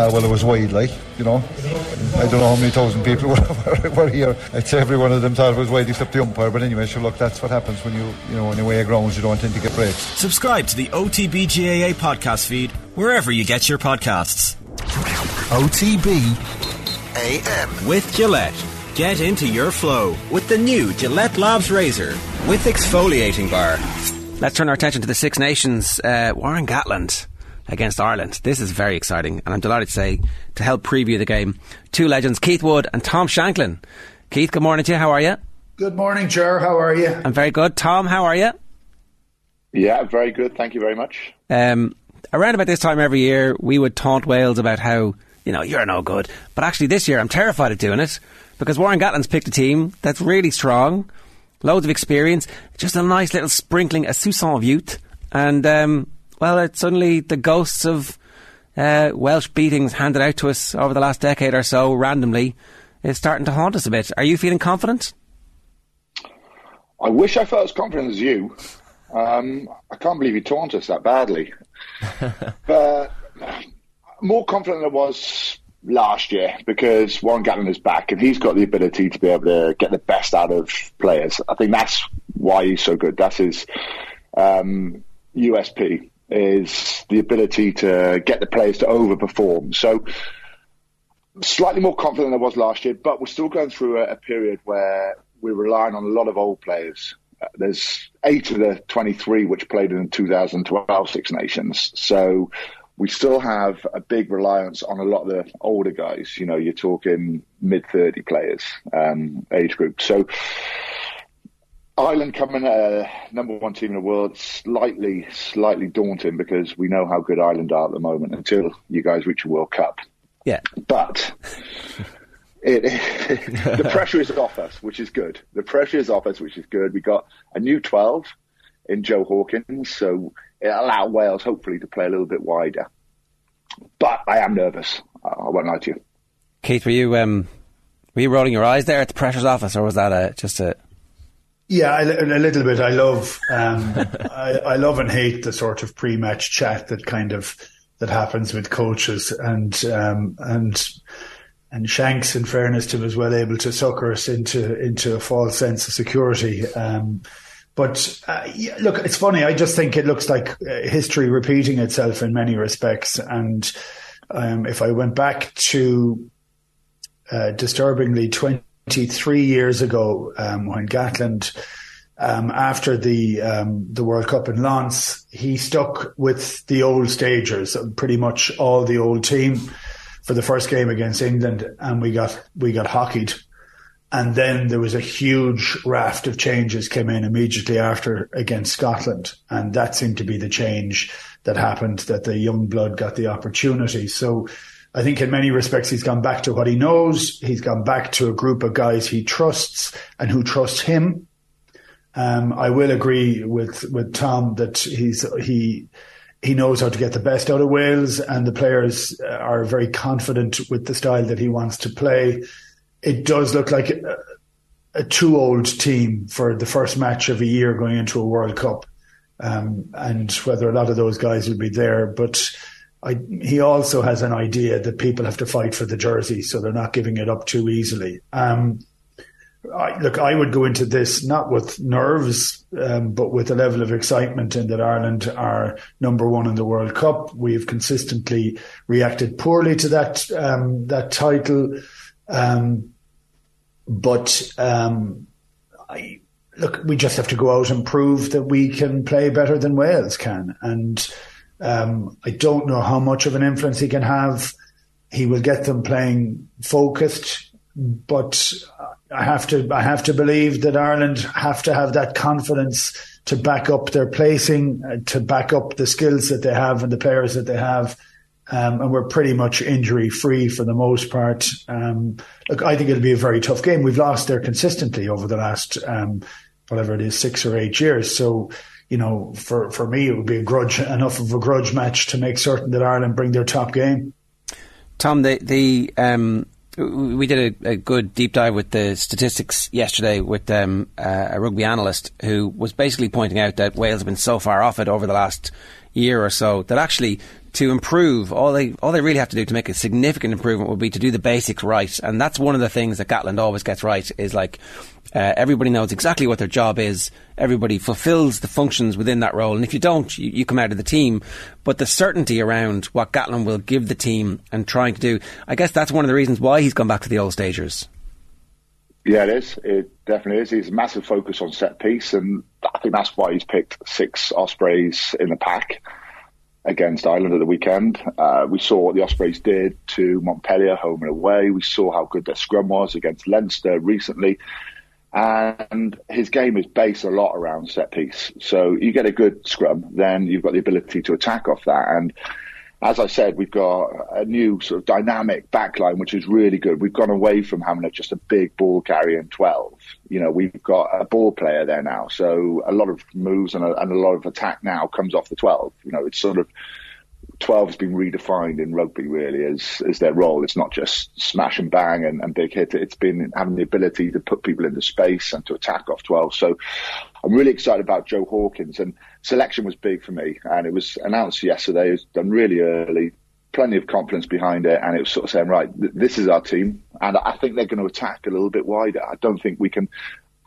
Uh, well, it was wide, like, you know. I don't know how many thousand people were, were here. I'd say every one of them thought it was wide except the umpire. But anyway, sure, look, that's what happens when you, you know, when you weigh grounds, you don't tend to get breaks. Subscribe to the OTBGAA podcast feed wherever you get your podcasts. OTB AM. With Gillette. Get into your flow with the new Gillette Labs Razor with exfoliating bar. Let's turn our attention to the Six Nations. Uh, Warren Gatland against Ireland. This is very exciting, and I'm delighted to say to help preview the game, two legends, Keith Wood and Tom Shanklin. Keith, good morning to you. How are you? Good morning, Ger. How are you? I'm very good. Tom, how are you? Yeah, very good. Thank you very much. Um, around about this time every year, we would taunt Wales about how you know you're no good, but actually this year I'm terrified of doing it because Warren Gatland's picked a team that's really strong, loads of experience, just a nice little sprinkling, a soupçon of youth, and um, well, it's suddenly the ghosts of uh, Welsh beatings handed out to us over the last decade or so randomly is starting to haunt us a bit. Are you feeling confident? I wish I felt as confident as you. Um, I can't believe you taunt us that badly. but more confident than I was last year because Warren Gatland is back and he's got the ability to be able to get the best out of players. I think that's why he's so good. That's his um, USP is the ability to get the players to overperform. So slightly more confident than I was last year, but we're still going through a, a period where we're relying on a lot of old players. Uh, there's eight of the 23 which played in the 2012 Six Nations. So we still have a big reliance on a lot of the older guys. You know, you're talking mid 30 players, um, age group. So Ireland coming uh, number one team in the world, slightly, slightly daunting because we know how good Ireland are at the moment until you guys reach a World Cup. Yeah. But it, the pressure is off us, which is good. The pressure is off us, which is good. We got a new 12 in Joe Hawkins, so it allowed Wales hopefully to play a little bit wider. But I am nervous. I won't lie to you. Keith, were you um, were you rolling your eyes there at the pressure's office, or was that a, just a yeah, a, little bit. I love, um, I, I, love and hate the sort of pre-match chat that kind of that happens with coaches, and um, and and Shanks, in fairness to him, was well able to sucker us into into a false sense of security. Um, but uh, yeah, look, it's funny. I just think it looks like uh, history repeating itself in many respects. And um, if I went back to uh, disturbingly 20 23 years ago um, when Gatland, um, after the um, the World Cup in Lens, he stuck with the old stagers, pretty much all the old team for the first game against England, and we got we got hockeyed. And then there was a huge raft of changes came in immediately after against Scotland, and that seemed to be the change that happened. That the young blood got the opportunity. So I think in many respects he's gone back to what he knows. He's gone back to a group of guys he trusts and who trust him. Um, I will agree with with Tom that he's he he knows how to get the best out of Wales, and the players are very confident with the style that he wants to play. It does look like a, a too old team for the first match of a year going into a World Cup, um, and whether a lot of those guys will be there, but I, he also has an idea that people have to fight for the jersey, so they're not giving it up too easily. Um, I, look, I would go into this not with nerves, um, but with a level of excitement in that Ireland are number one in the World Cup. We've consistently reacted poorly to that um, that title, um, but um, I, look, we just have to go out and prove that we can play better than Wales can, and um, I don't know how much of an influence he can have. He will get them playing focused, but I have to I have to believe that Ireland have to have that confidence to back up their placing, uh, to back up the skills that they have and the players that they have. Um, and we're pretty much injury free for the most part. Um, look, I think it'll be a very tough game. We've lost there consistently over the last um, whatever it is, six or eight years. So you know, for, for me, it would be a grudge, enough of a grudge match to make certain that Ireland bring their top game. Tom, the, the, um, we did a, a, good deep dive with the statistics yesterday with um, uh, a rugby analyst who was basically pointing out that Wales have been so far off it over the last year or so that actually to improve, all they all they really have to do to make a significant improvement would be to do the basics right, and that's one of the things that Gatland always gets right. Is like uh, everybody knows exactly what their job is. Everybody fulfills the functions within that role, and if you don't, you, you come out of the team. But the certainty around what Gatland will give the team and trying to do, I guess that's one of the reasons why he's gone back to the old stagers. Yeah, it is. It definitely is. He's a massive focus on set piece, and I think that's why he's picked six Ospreys in the pack against Ireland at the weekend. Uh, we saw what the Ospreys did to Montpellier home and away. We saw how good their scrum was against Leinster recently. And his game is based a lot around set piece. So you get a good scrum, then you've got the ability to attack off that. And as I said, we've got a new sort of dynamic backline, which is really good. We've gone away from having a, just a big ball carrying 12. You know, we've got a ball player there now. So a lot of moves and a, and a lot of attack now comes off the 12. You know, it's sort of 12 has been redefined in rugby really as, as their role. It's not just smash and bang and, and big hit. It's been having the ability to put people into space and to attack off 12. So I'm really excited about Joe Hawkins and selection was big for me and it was announced yesterday. It was done really early, plenty of confidence behind it. And it was sort of saying, right, th- this is our team. And I think they're going to attack a little bit wider. I don't think we can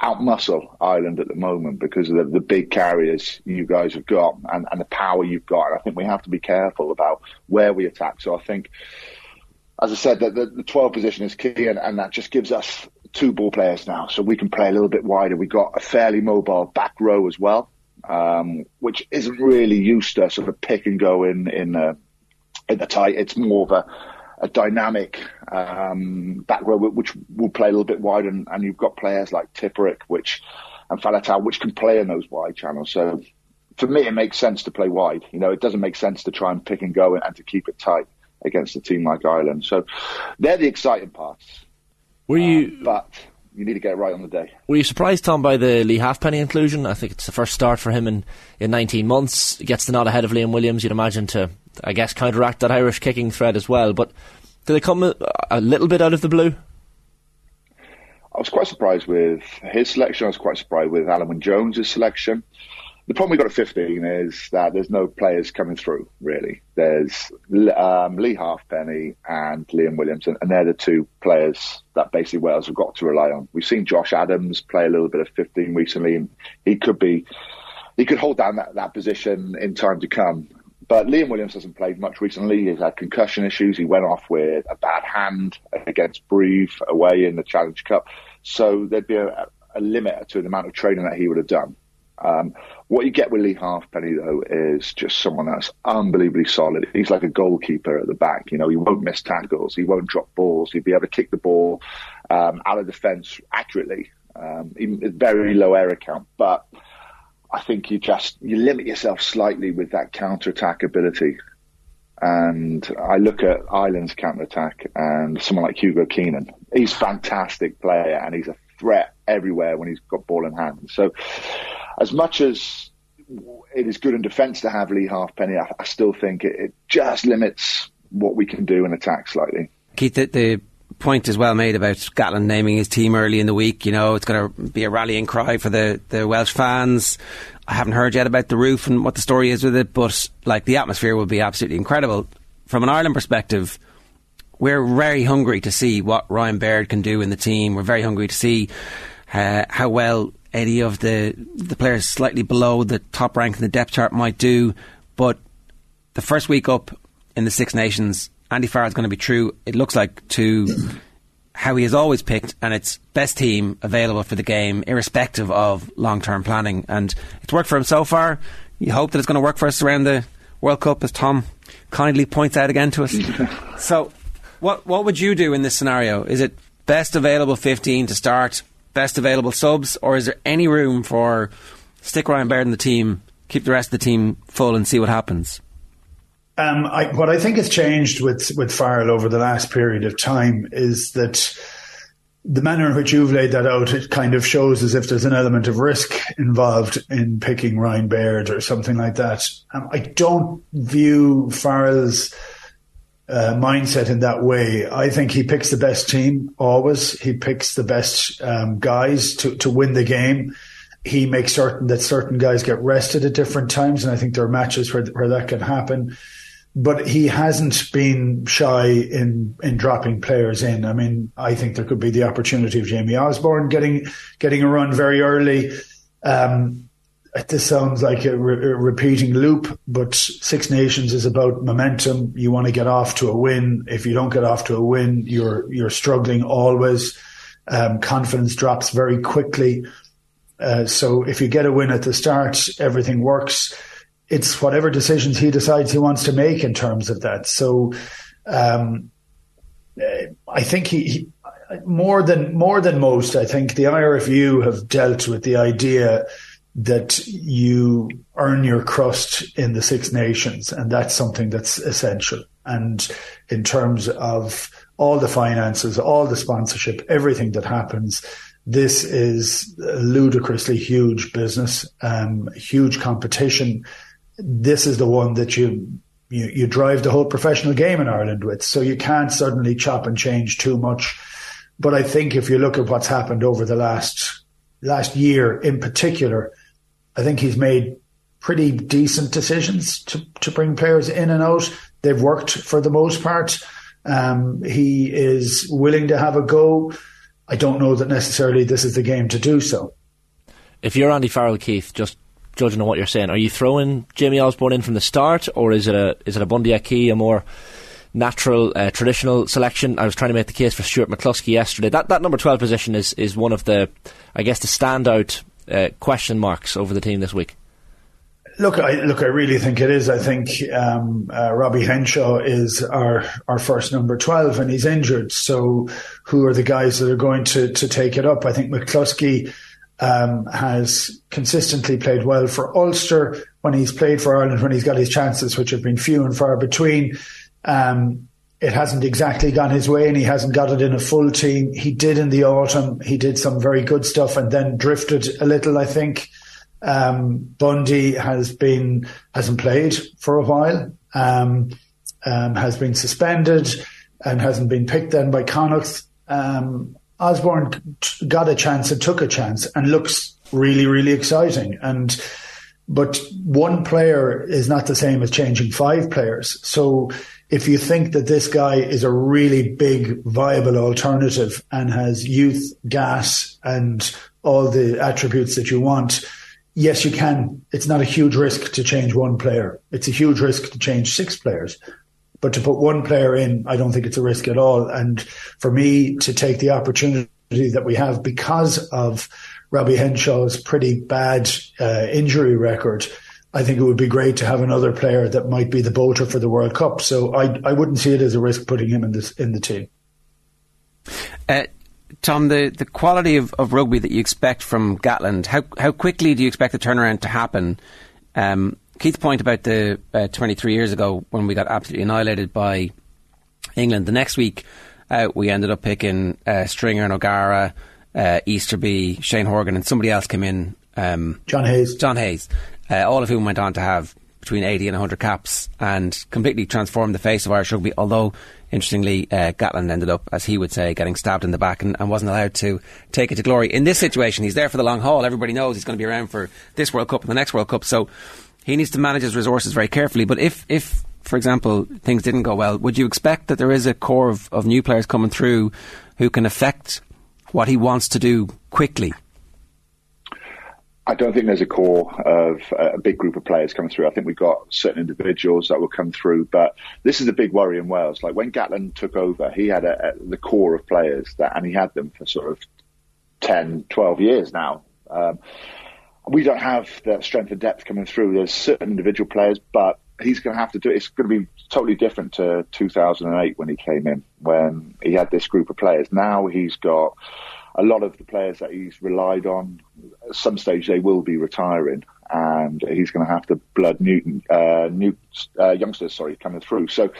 outmuscle Ireland at the moment because of the, the, big carriers you guys have got and, and the power you've got. And I think we have to be careful about where we attack. So I think, as I said, that the, the 12 position is key, and, and that just gives us two ball players now, so we can play a little bit wider. We've got a fairly mobile back row as well, um, which isn't really used to sort of pick and go in in uh, in the tight. It's more of a a dynamic um, back row, which will play a little bit wide, and, and you've got players like Tipuric, which and Faletau, which can play in those wide channels. So for me, it makes sense to play wide. You know, it doesn't make sense to try and pick and go and, and to keep it tight against a team like Ireland. So they're the exciting parts. Were you? Uh, but you need to get it right on the day. Were you surprised, Tom, by the Lee Halfpenny inclusion? I think it's the first start for him in, in 19 months. He gets the nod ahead of Liam Williams, you'd imagine, to, I guess, counteract that Irish kicking threat as well. But did they come a, little bit out of the blue? I was quite surprised with his selection. I was quite surprised with Alun Jones' selection. The problem we got at 15 is that there's no players coming through, really. There's um, Lee Halfpenny and Liam Williams, and, and, they're the two players that basically Wales have got to rely on. We've seen Josh Adams play a little bit of 15 recently, and he could be, he could hold down that, that position in time to come. But Liam Williams hasn't played much recently. He's had concussion issues. He went off with a bad hand against Brive away in the Challenge Cup. So there'd be a, a limit to the amount of training that he would have done. Um, what you get with Lee Halfpenny though is just someone that's unbelievably solid. He's like a goalkeeper at the back. You know, he won't miss tackles. He won't drop balls. He'd be able to kick the ball um, out of defence accurately. Um, very low error count, but I think you just you limit yourself slightly with that counter attack ability. And I look at Ireland's counter attack and someone like Hugo Keenan. He's a fantastic player and he's a threat everywhere when he's got ball in hand. So as much as it is good in defence to have Lee Halfpenny, I, I still think it, it, just limits what we can do in attack slightly. Keith, the, the point is well made about Gatland naming his team early in the week. You know, it's going to be a rallying cry for the, the Welsh fans. I haven't heard yet about the roof and what the story is with it, but like the atmosphere will be absolutely incredible. From an Ireland perspective, we're very hungry to see what Ryan Baird can do in the team. We're very hungry to see uh, how well any of the the players slightly below the top rank in the depth chart might do. But the first week up in the Six Nations, Andy Farrell is going to be true. It looks like to how he has always picked, and it's best team available for the game, irrespective of long term planning. And it's worked for him so far. You hope that it's going to work for us around the World Cup, as Tom kindly points out again to us. so, what what would you do in this scenario? Is it best available 15 to start, best available subs, or is there any room for stick Ryan Baird in the team, keep the rest of the team full, and see what happens? Um, I, what I think has changed with with Farrell over the last period of time is that the manner in which you've laid that out, it kind of shows as if there's an element of risk involved in picking Ryan Baird or something like that. Um, I don't view Farrell's uh, mindset in that way. I think he picks the best team always. He picks the best um, guys to, to win the game. He makes certain that certain guys get rested at different times, and I think there are matches where where that can happen. But he hasn't been shy in in dropping players in. I mean, I think there could be the opportunity of Jamie Osborne getting getting a run very early. Um, this sounds like a, re- a, repeating loop, but Six Nations is about momentum. You want to get off to a win. If you don't get off to a win, you're you're struggling always. Um, confidence drops very quickly. Uh, so if you get a win at the start, everything works. It's whatever decisions he decides he wants to make in terms of that. So um, I think he, he more than more than most. I think the IRFU have dealt with the idea that you earn your crust in the Six Nations, and that's something that's essential. And in terms of all the finances, all the sponsorship, everything that happens, this is a ludicrously huge business, um, huge competition. This is the one that you, you you drive the whole professional game in Ireland with. So you can't suddenly chop and change too much. But I think if you look at what's happened over the last last year in particular, I think he's made pretty decent decisions to, to bring players in and out. They've worked for the most part. Um, he is willing to have a go. I don't know that necessarily this is the game to do so. If you're Andy Farrell, Keith, just judging on what you're saying, are you throwing Jamie Osborne in from the start, or is it a is it a Bundee Aki, a more natural, uh, traditional selection? I was trying to make the case for Stuart McCloskey yesterday. That that number twelve position is is one of the, I guess, the standout uh, question marks over the team this week? Look, I look. I really think it is. I think um, uh, Robbie Henshaw is our our first number twelve, and he's injured. So, who are the guys that are going to to take it up? I think McCloskey um, has consistently played well for Ulster when he's played for Ireland, when he's got his chances, which have been few and far between. Um, it hasn't exactly gone his way and he hasn't got it in a full team. He did in the autumn. He did some very good stuff and then drifted a little, I think. Um, Bundee has been, hasn't played for a while, um, um, has been suspended and hasn't been picked then by Connacht. Um, Osborne got a chance and took a chance and looks really, really exciting. And, but one player is not the same as changing five players. So if you think that this guy is a really big, viable alternative and has youth, gas, and all the attributes that you want, yes, you can. It's not a huge risk to change one player. It's a huge risk to change six players. But to put one player in, I don't think it's a risk at all. And for me to take the opportunity that we have because of Robbie Henshaw's pretty bad uh, injury record, I think it would be great to have another player that might be the bolter for the World Cup. So I I wouldn't see it as a risk putting him in this in the team. Uh, Tom, the, the quality of, of rugby that you expect from Gatland, how how quickly do you expect the turnaround to happen? Um, Keith's point about the uh, 23 years ago when we got absolutely annihilated by England. The next week, uh, we ended up picking uh, Stringer and O'Gara, uh, Easterby, Shane Horgan, and somebody else came in. Um, John Hayes. John Hayes uh, all of whom went on to have between 80 and 100 caps and completely transformed the face of Irish rugby. Although, interestingly, uh, Gatland ended up, as he would say, getting stabbed in the back and, and, wasn't allowed to take it to glory. In this situation, he's there for the long haul. Everybody knows he's going to be around for this World Cup and the next World Cup. So he needs to manage his resources very carefully. But if, if for example, things didn't go well, would you expect that there is a core of, of new players coming through who can affect what he wants to do quickly? I don't think there's a core of a big group of players coming through. I think we've got certain individuals that will come through, but this is a big worry in Wales. Like when Gatland took over, he had a, a, the core of players that, and he had them for sort of 10, 12 years now. Um, we don't have that strength and depth coming through. There's certain individual players, but he's going to have to do it. It's going to be totally different to 2008 when he came in, when he had this group of players. Now he's got a lot of the players that he's relied on, at some stage they will be retiring, and he's going to have to blood new, uh, new uh, youngsters, sorry, coming through. So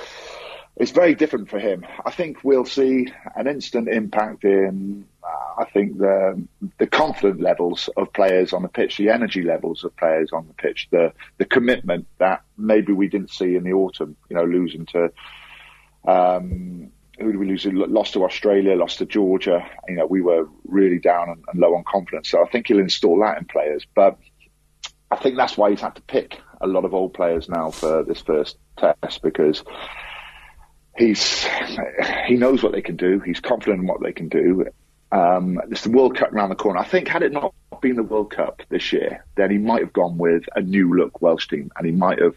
it's very different for him. I think we'll see an instant impact in, uh, I think the the confidence levels of players on the pitch, the energy levels of players on the pitch, the the commitment that maybe we didn't see in the autumn. You know, losing to. Um, who did we lose? Lost to Australia, lost to Georgia. You know, we were really down and, and, low on confidence. So I think he'll install that in players. But I think that's why he's had to pick a lot of old players now for this first test because he's he knows what they can do. He's confident in what they can do. Um, it's the World Cup around the corner. I think had it not been the World Cup this year, then he might have gone with a new look Welsh team, and he might have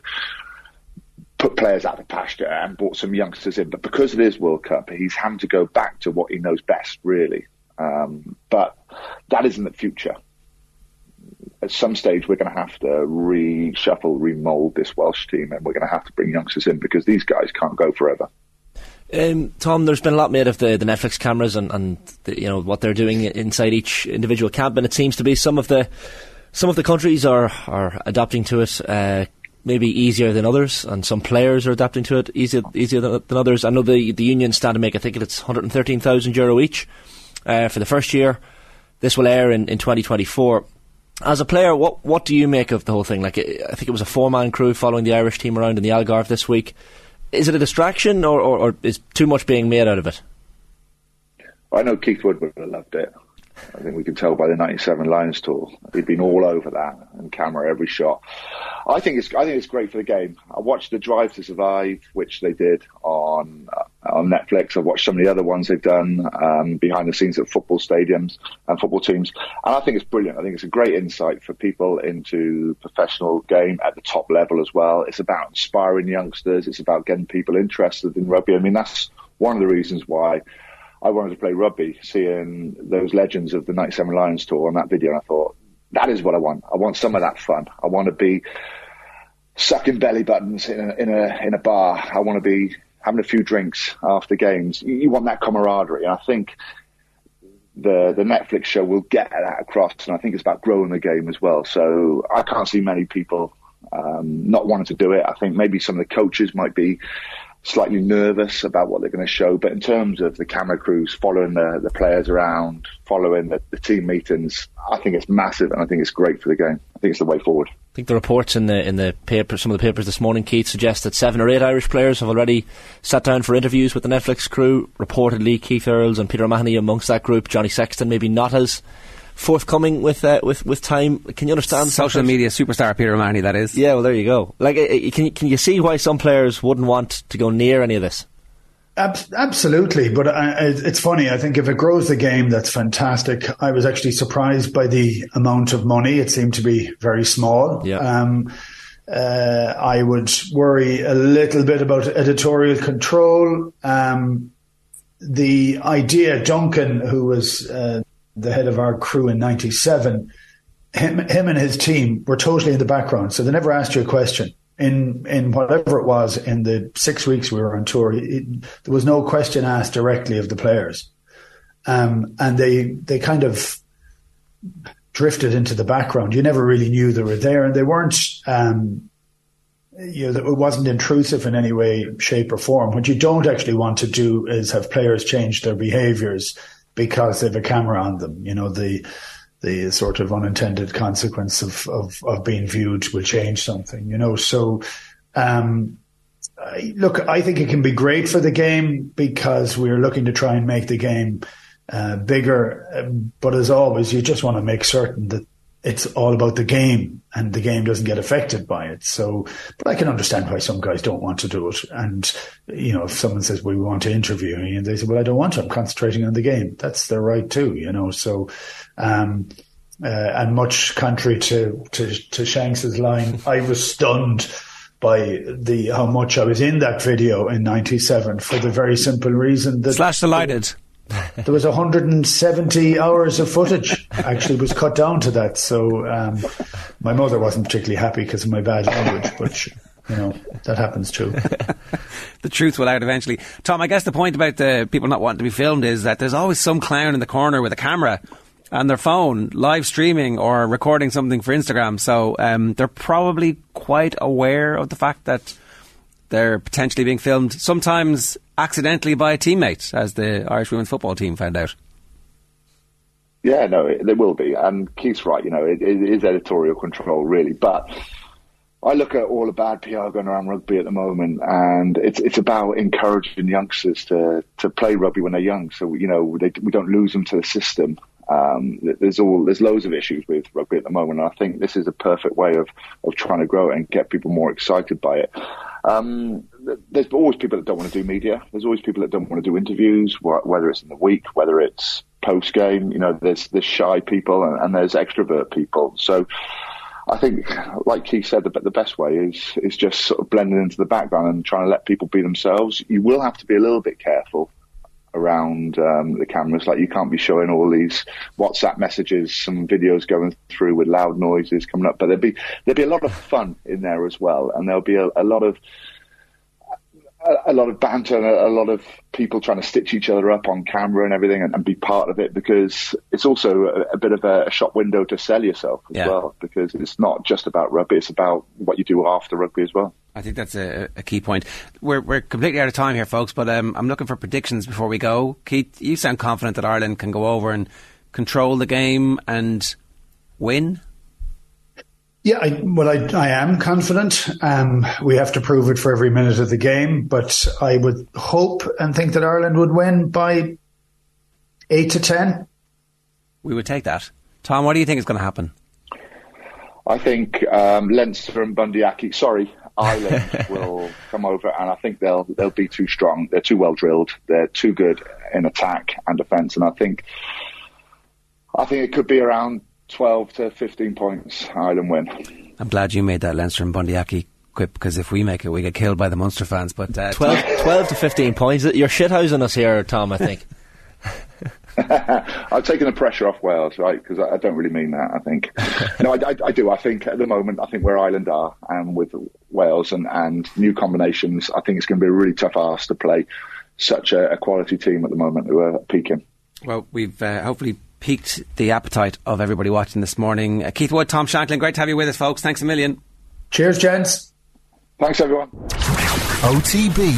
put players out of pasture and brought some youngsters in. But because it is World Cup, he's having to go back to what he knows best, really. Um, but that isn't the future. At some stage, we're going to have to reshuffle, remold this Welsh team, and we're going to have to bring youngsters in because these guys can't go forever. Um, Tom, there's been a lot made of the, the Netflix cameras and, and the, you know what they're doing inside each individual camp, and it seems to be some of the some of the countries are are adapting to it. Uh, maybe easier than others, and some players are adapting to it easier easier than, than others. I know the the union stand to make. I think it's 113,000 euro each uh, for the first year. This will air in, in 2024. As a player, what what do you make of the whole thing? Like, I think it was a four man crew following the Irish team around in the Algarve this week. Is it a distraction, or, or, or is too much being made out of it? I know Keith Wood would have loved it. I think we can tell by the '97 Lions tour. He'd been all over that and camera every shot. I think it's I think it's great for the game. I watched the Drive to Survive, which they did on uh, on Netflix. I've watched some of the other ones they've done um, behind the scenes at football stadiums and football teams, and I think it's brilliant. I think it's a great insight for people into professional game at the top level as well. It's about inspiring youngsters. It's about getting people interested in rugby. I mean, that's one of the reasons why I wanted to play rugby, seeing those legends of the 97 Lions tour on that video, and I thought, that is what I want. I want some of that fun. I want to be sucking belly buttons in a, in a, in a bar. I want to be having a few drinks after games. You want that camaraderie. And I think the, the Netflix show will get that across. And I think it's about growing the game as well. So I can't see many people um, not wanting to do it. I think maybe some of the coaches might be slightly nervous about what they're going to show. But in terms of the camera crews following the, the players around, following the, the, team meetings, I think it's massive and I think it's great for the game. I think it's the way forward. I think the reports in the in the paper, some of the papers this morning, Keith, suggest that seven or eight Irish players have already sat down for interviews with the Netflix crew. Reportedly, Keith Earls and Peter O'Mahony amongst that group. Johnny Sexton maybe not as forthcoming with uh, with with time. Can you understand? Social media superstar Peter O'Mahony, that is. Yeah, well, there you go. Like, uh, can can you see why some players wouldn't want to go near any of this? absolutely, but I, it's funny. I think if it grows the game, that's fantastic. I was actually surprised by the amount of money. It seemed to be very small. Yeah. Um, uh, I would worry a little bit about editorial control. Um, the idea, Duncan, who was uh, the head of our crew in 97, him, him and his team were totally in the background. So they never asked you a question. In, in whatever it was, in the six weeks we were on tour, it, there was no question asked directly of the players. Um, and they, they kind of drifted into the background. You never really knew they were there and they weren't, um, you know, it wasn't intrusive in any way, shape or form. What you don't actually want to do is have players change their behaviors because they have a camera on them. You know, the the sort of unintended consequence of, of, of being viewed will change something, you know. So, um, look, I think it can be great for the game because we're looking to try and make the game uh, bigger. Um, but as always, you just want to make certain that it's all about the game and the game doesn't get affected by it. So, but I can understand why some guys don't want to do it. And, you know, if someone says, well, we want to interview me and they say, well, I don't want to, I'm concentrating on the game. That's their right too, you know, so, um, uh, and much contrary to, to, to Shanks's line, I was stunned by the, how much I was in that video in 97 for the very simple reason that. Slash delighted there was 170 hours of footage actually was cut down to that. So um, my mother wasn't particularly happy because of my bad language, but you know that happens too. the truth will out eventually. Tom, I guess the point about the people not wanting to be filmed is that there's always some clown in the corner with a camera and their phone live streaming or recording something for Instagram. So um, they're probably quite aware of the fact that they're potentially being filmed. Sometimes accidentally by a teammate, as the Irish women's football team found out. Yeah, no, it, there will be, and Keith's right. You know, it, it is editorial control, really. But I look at all the bad PR going around rugby at the moment, and it's it's about encouraging youngsters to to play rugby when they're young. So you know, they, we don't lose them to the system. Um, there's all there's loads of issues with rugby at the moment, and I think this is a perfect way of of trying to grow it and get people more excited by it. Um, there's always people that don't want to do media. There's always people that don't want to do interviews, whether it's in the week, whether it's post game. You know, there's there's shy people and, and there's extrovert people. So. I think, like Keith said, the, the best way is is just sort of blending into the background and trying to let people be themselves. You will have to be a little bit careful around um, the cameras. Like you can't be showing all these WhatsApp messages, some videos going through with loud noises coming up. But there'll be there'll be a lot of fun in there as well, and there'll be a, a lot of a, a, lot of banter and a, a, lot of people trying to stitch each other up on camera and everything and, and be part of it because it's also a, a bit of a, shop window to sell yourself as yeah. well because it's not just about rugby, it's about what you do after rugby as well. I think that's a, a, key point. We're, we're completely out of time here, folks, but um, I'm looking for predictions before we go. Keith, you sound confident that Ireland can go over and control the game and win? Yeah, I, well, I, I am confident. Um, we have to prove it for every minute of the game, but I would hope and think that Ireland would win by 8 to 10. We would take that. Tom, what do you think is going to happen? I think um, Leinster and Bundee Aki, sorry, Ireland will come over, and I think they'll they'll be too strong. They're too well drilled. They're too good in attack and defence, and I think I think it could be around twelve to fifteen points. Ireland win. I'm glad you made that Leinster and Bundee Aki quip because if we make it, we get killed by the Munster fans. But uh, 12, 12 to fifteen points. You're shithousing us here, Tom. I think. I've taken the pressure off Wales, right? Because I, I, don't really mean that. I think, no, I, I, I, do. I think at the moment, I think where Ireland are, and with Wales and, and new combinations, I think it's going to be a really tough ask to play such a, a quality team at the moment who are peaking. Well, we've uh, hopefully piqued the appetite of everybody watching this morning. Uh, Keith Wood, Tom Shanklin, great to have you with us, folks. Thanks a million. Cheers, gents. Thanks, everyone. OTB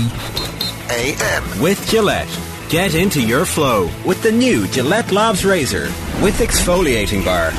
AM with Gillette. Get into your flow with the new Gillette Labs Razor with exfoliating bar.